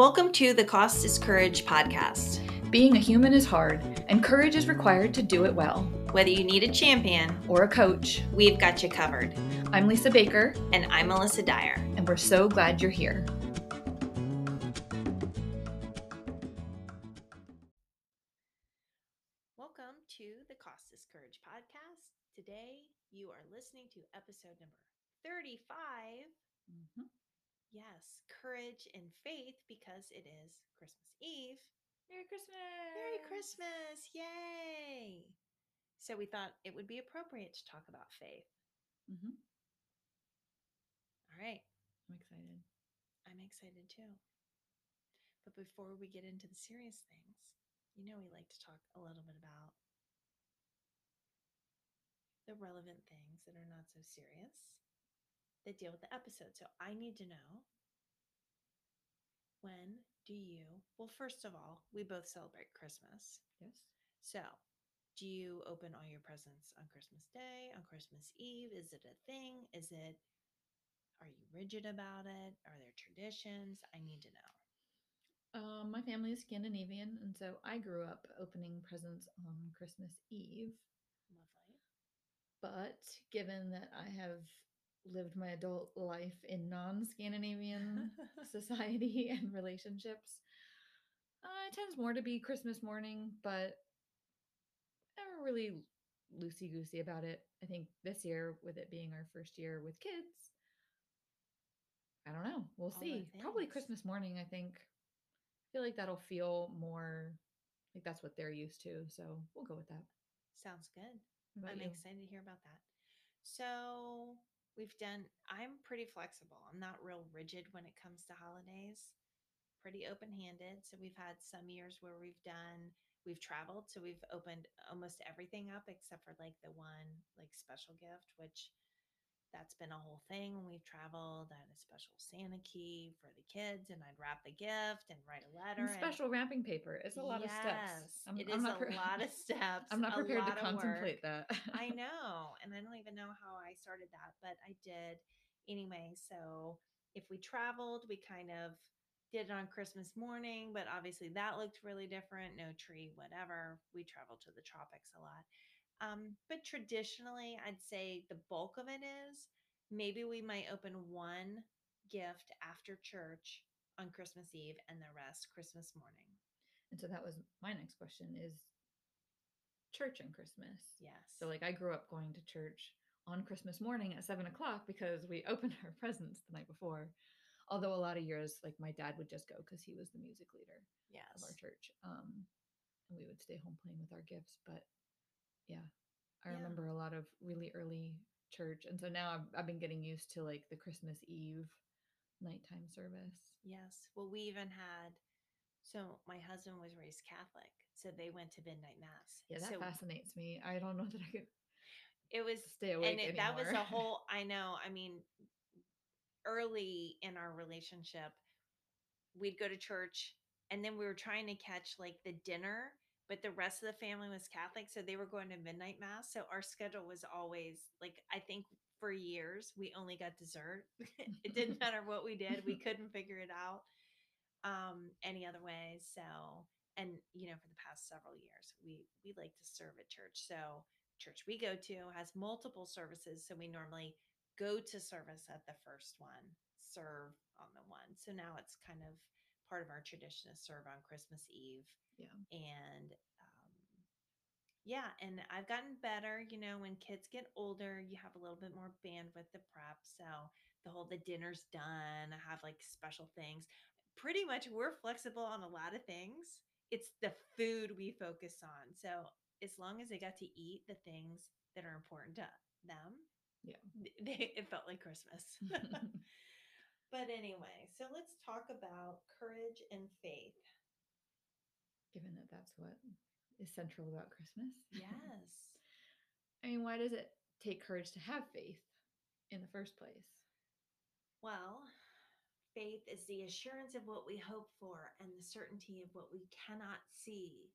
Welcome to the Cost is Courage podcast. Being a human is hard, and courage is required to do it well. Whether you need a champion Or a coach. we've got you covered. I'm Lisa Baker, And I'm Melissa Dyer. and we're so glad you're here. Welcome to the Cost is Courage podcast. Today you are listening to episode number 35. Mm-hmm. Yes, courage and faith because it is Christmas Eve. Merry Christmas! Merry Christmas! Yay! So we thought it would be appropriate to talk about faith. hmm All right, I'm excited. I'm excited too. But before we get into the serious things, you know, we like to talk a little bit about the relevant things that are not so serious that deal with the episode. So I need to know when do you, well, first of all, we both celebrate Christmas. Yes. So do you open all your presents on Christmas Day, on Christmas Eve? Is it a thing? Is it, are you rigid about it? Are there traditions? I need to know. Um, my family is Scandinavian, and so I grew up opening presents on Christmas Eve. Lovely. But given that I have lived my adult life in non Scandinavian society and relationships, uh, it tends more to be Christmas morning, but never really loosey goosey about it. I think this year, with it being our first year with kids, I don't know. We'll All see. Probably. Christmas morning, I think. I feel like that'll feel more like that's what they're used to. So we'll go with that. Sounds good. I'm you? excited to hear about that. So we've done, I'm pretty flexible. I'm not real rigid when it comes to holidays, pretty open handed. So we've had some years where we've done, we've traveled. So we've opened almost everything up except for like the one like special gift, which that's been a whole thing we've traveled. I had a special Santa key for the kids and I'd wrap the gift and write a letter. And special wrapping paper. It's a lot of steps. Yes, it is a pre- lot of steps. I'm not prepared to of work. contemplate that. I know. And I don't know how I started that, but I did anyway. So if we traveled, we kind of did it on Christmas morning, but obviously that looked really different. No tree, whatever. We traveled to the tropics a lot. Um, but traditionally, I'd say the bulk of it is maybe we might open one gift after church on Christmas Eve and the rest Christmas morning. And so that was my next question is church and Christmas. Yes. So like I grew up going to church on Christmas morning at seven o'clock because we opened our presents the night before. Although a lot of years, like my dad would just go because he was the music leader yes. of our church. Um, and we would stay home playing with our gifts. But yeah, I Yeah. remember a lot of really early church. And so now I've, I've been getting used to like the Christmas Eve nighttime service. Yes. Well, we even had, so my husband was raised Catholic. So they went to midnight mass. Yeah, that so fascinates me. I don't know that I could it was, stay awake and it, that was a whole, I know, I mean, early in our relationship, we'd go to church and then we were trying to catch like the dinner, but the rest of the family was Catholic. So they were going to midnight mass. So our schedule was always like, I think for years, we only got dessert. it didn't matter what we did, we couldn't figure it out um, any other way. So, and you know, for the past several years, we we like to serve at church. So, church we go to has multiple services. So we normally go to service at the first one, serve on the one. So now it's kind of part of our tradition to serve on Christmas Eve. Yeah. And um, yeah, and I've gotten better. You know, when kids get older, you have a little bit more bandwidth to prep. So the whole the dinner's done. I have like special things. Pretty much, we're flexible on a lot of things. It's the food we focus on. So as long as they got to eat the things that are important to them, Yeah. they, it felt like Christmas. but anyway, so let's talk about courage and faith. Given that that's what is central about Christmas. Yes. I mean, why does it take courage to have faith in the first place? Well, faith is the assurance of what we hope for and the certainty of what we cannot see.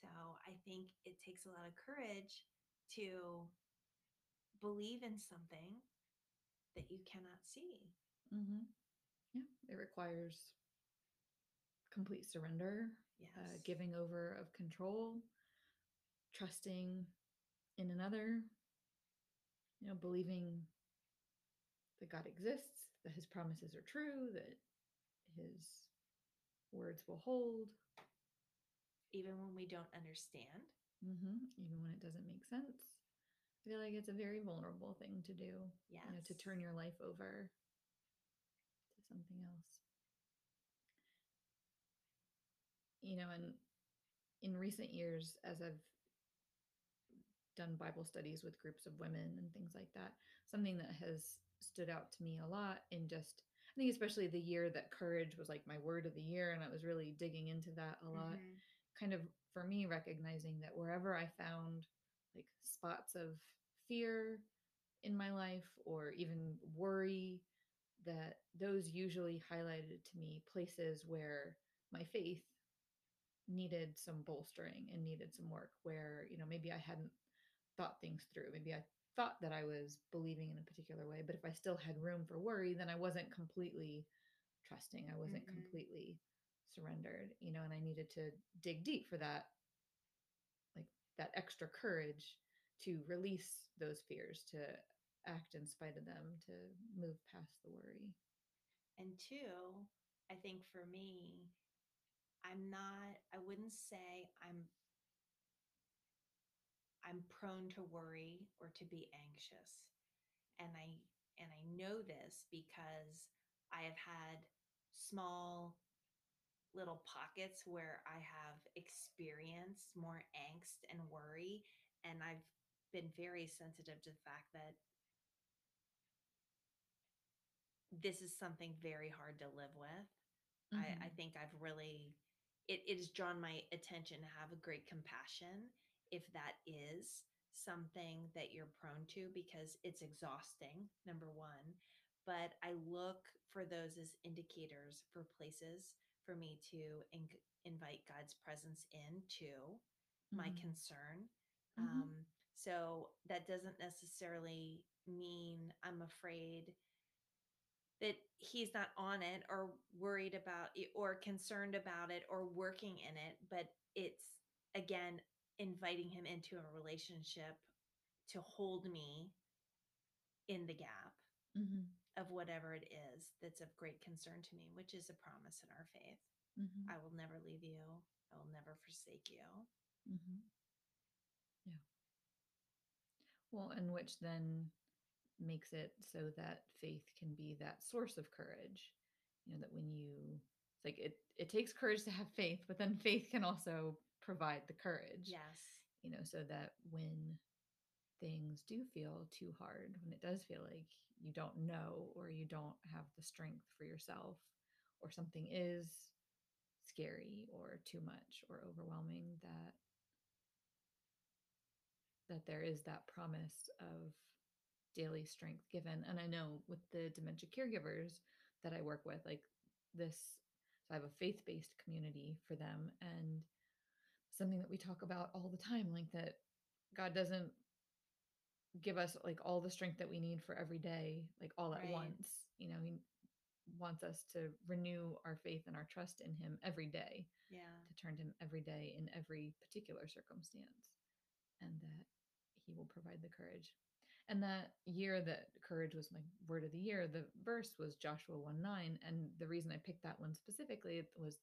So I think it takes a lot of courage to believe in something that you cannot see. Mm-hmm. Yeah, it requires complete surrender, Yes. uh, giving over of control, trusting in another, you know, believing that God exists, that his promises are true, that his words will hold, Even when we don't understand. hmm even when it doesn't make sense. I feel like it's a very vulnerable thing to do, Yes. you know, to turn your life over to something else. You know, and in recent years, as I've done Bible studies with groups of women and things like that, something that has stood out to me a lot in just, I think, especially the year that courage was like my word of the year, and I was really digging into that a lot. Mhm. Kind of for me, recognizing that wherever I found like spots of fear in my life or even worry, that those usually highlighted to me places where my faith needed some bolstering and needed some work where you know maybe i hadn't thought things through maybe i thought that i was believing in a particular way but if i still had room for worry then i wasn't completely trusting i wasn't Mhm. completely surrendered you know and i needed to dig deep for that like that extra courage to release those fears to act in spite of them to move past the worry And two, I think for me, I'm not, I wouldn't say I'm I'm prone to worry or to be anxious. And I and I know this because I have had small little pockets where I have experienced more angst and worry and I've been very sensitive to the fact that this is something very hard to live with. I, I Mhm. think I've really it, it has drawn my attention to have a great compassion if that is something that you're prone to because it's exhausting, number one. But I look for those as indicators for places for me to in- invite God's presence into my Mhm. concern. Mhm. Um, so that doesn't necessarily mean I'm afraid that he's not on it or worried about it or concerned about it or working in it, but it's again inviting him into a relationship to hold me in the gap Mhm. Of whatever it is that's of great concern to me, which is a promise in our faith. Mhm. I will never leave you, I will never forsake you. Mhm. Yeah. Well, and which then makes it so that faith can be that source of courage. You know, that when you it's like it it takes courage to have faith, but then faith can also provide the courage. Yes. You know, so that when things do feel too hard, when it does feel like you don't know or you don't have the strength for yourself or something is scary or too much or overwhelming that that there is that promise of daily strength given. And I know with the dementia caregivers that I work with, like this, so I have a faith based community for them. And something that we talk about all the time, like that God doesn't give us like all the strength that we need for every day, like all at Right. once. You know, He wants us to renew our faith and our trust in Him every day, Yeah. to turn to Him every day in every particular circumstance, and that He will provide the courage. And that year that courage was my word of the year, the verse was Joshua 1 9. And the reason I picked that one specifically was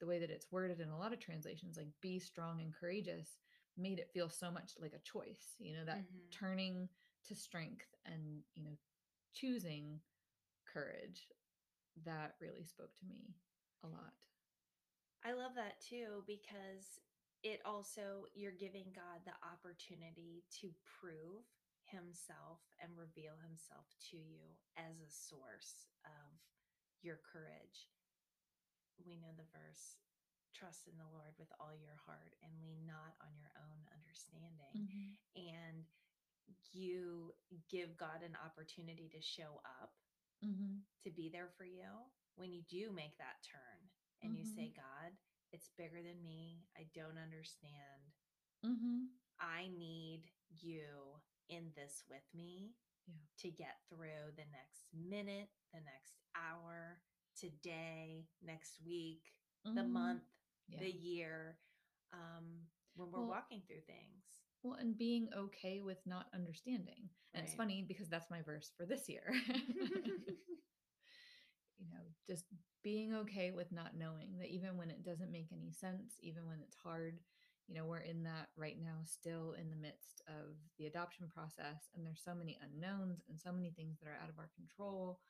the way that it's worded in a lot of translations, like be strong and courageous, made it feel so much like a choice, you know, that Mhm. turning to strength and, you know, choosing courage that really spoke to me a lot. I love that too because it also you're giving God the opportunity to prove himself and reveal himself to you as a source of your courage. We know the verse trust in the Lord with all your heart and lean not on your own understanding. And you give God an opportunity to show up Mm-hmm. to be there for you when you do make that turn and you say, God, it's bigger than me. I don't understand. Mm-hmm. I need you in this with me Yeah. to get through the next minute, the next hour, today, next week, the Mhm. month, Yeah. the year, um, when we're Well- walking through things. Well, and being okay with not understanding. And it's funny because that's my verse for this year. you know, just being okay with not knowing that even when it doesn't make any sense, even when it's hard, you know, we're in that right now, still in the midst of the adoption process. And there's so many unknowns and so many things that are out of our control,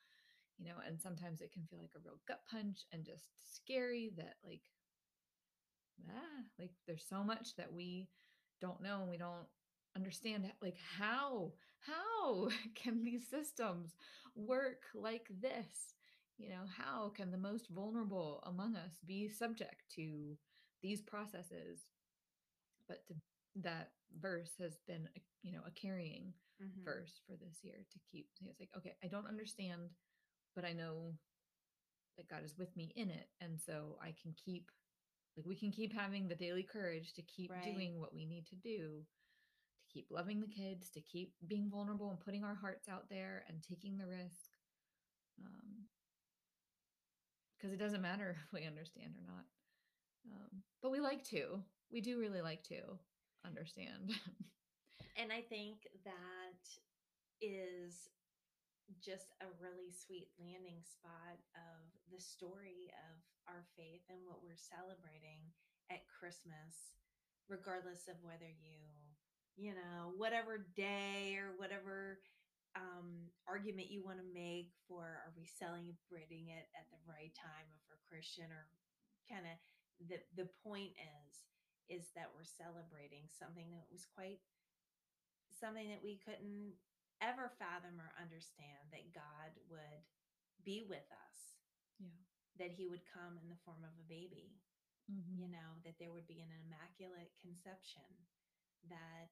you know, and sometimes it can feel like a real gut punch and just scary that, like, ah, like there's so much that we don't know and we don't understand like how how can these systems work like this you know how can the most vulnerable among us be subject to these processes but to, that verse has been you know a carrying Mhm. verse for this year to keep it's like okay i don't understand but i know that god is with me in it and so i can keep like we can keep having the daily courage to keep Right. doing what we need to do to keep loving the kids to keep being vulnerable and putting our hearts out there and taking the risk um because it doesn't matter if we understand or not um but we like to we do really like to understand And I think that is just a really sweet landing spot of the story of our faith and what we're celebrating at Christmas, regardless of whether you, you know, whatever day or whatever um, argument you want to make for are we celebrating it at the right time if we're Christian or kind of the the point is is that we're celebrating something that was quite something that we couldn't ever fathom or understand that God would be with us, yeah that he would come in the form of a baby, Mhm. you know, that there would be an immaculate conception, that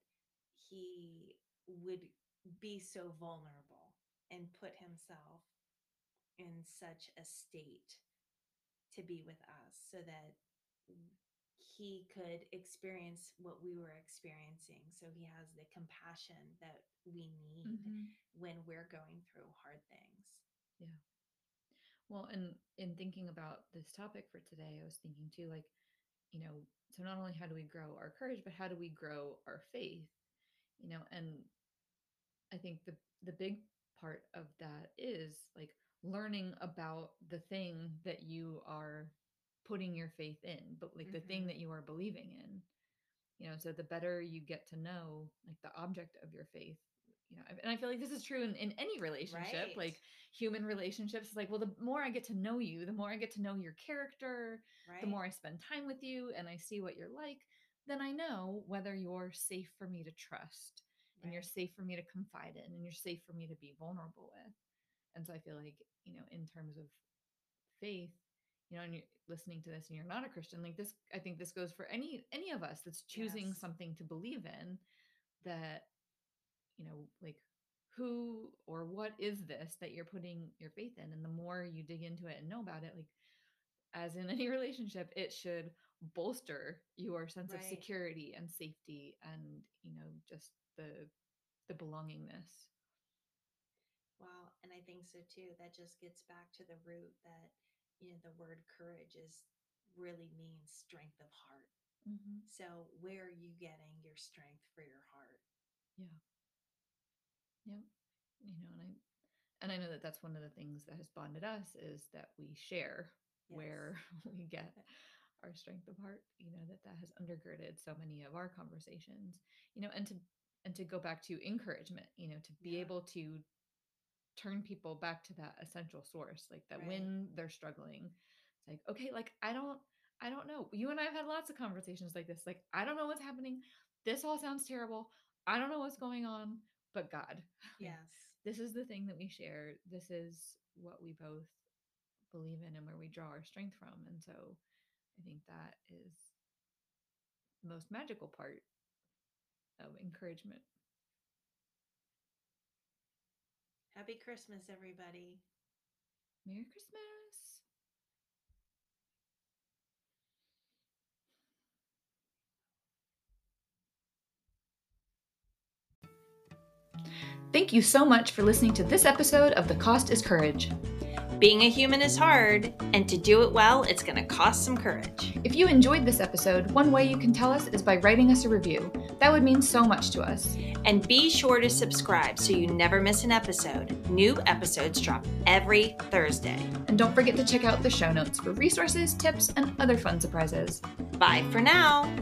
he would be so vulnerable and put himself in such a state to be with us so that he could experience what we were experiencing so he has the compassion that we need Mhm. when we're going through hard things Yeah. Well, and in thinking about this topic for today, I was thinking too, like, you know, so not only how do we grow our courage, but how do we grow our faith? You know, and I think the the big part of that is like learning about the thing that you are putting your faith in, but like the thing that mm-hmm. you are believing in. You know, so the better you get to know like the object of your faith, you know, and I feel like this is true in, in any relationship, Right. like human relationships. It's like, well, the more I get to know you, the more I get to know your character, right the more I spend time with you and I see what you're like, then I know whether you're safe for me to trust and you're safe for me to confide in and you're safe for me to be vulnerable with. And so I feel like, you know, in terms of faith, you know, and you're listening to this and you're not a Christian, like this, I think this goes for any any of us that's choosing Yes. something to believe in that, you know, like who or what is this that you're putting your faith in? And the more you dig into it and know about it, like as in any relationship, it should bolster your sense of security and safety and, you know, just the the belongingness. Well, and I think so too. That just gets back to the root that, you know, the word courage is really means strength of heart. Mm-hmm. So, where are you getting your strength for your heart? Yeah. Yep. You know, and I and I know that that's one of the things that has bonded us is that we share Yes. where we get our strength of heart. You know that that has undergirded so many of our conversations. You know, and to and to go back to encouragement. You know, to be Yeah. able to turn people back to that essential source, like that Right. when they're struggling, it's like okay, like I don't. I don't know. You and I have had lots of conversations like this. Like, I don't know what's happening. This all sounds terrible. I don't know what's going on, but God, Yes. this is the thing that we share. This is what we both believe in and where we draw our strength from. And so I think that is the most magical part of encouragement. Happy Christmas, everybody. Merry Christmas. Thank you so much for listening to this episode of The Cost is Courage. Being a human is hard, and to do it well, it's going to cost some courage. If you enjoyed this episode, one way you can tell us is by writing us a review. That would mean so much to us. And be sure to subscribe so you never miss an episode. New episodes drop every Thursday. And don't forget to check out the show notes for resources, tips, and other fun surprises. Bye for now.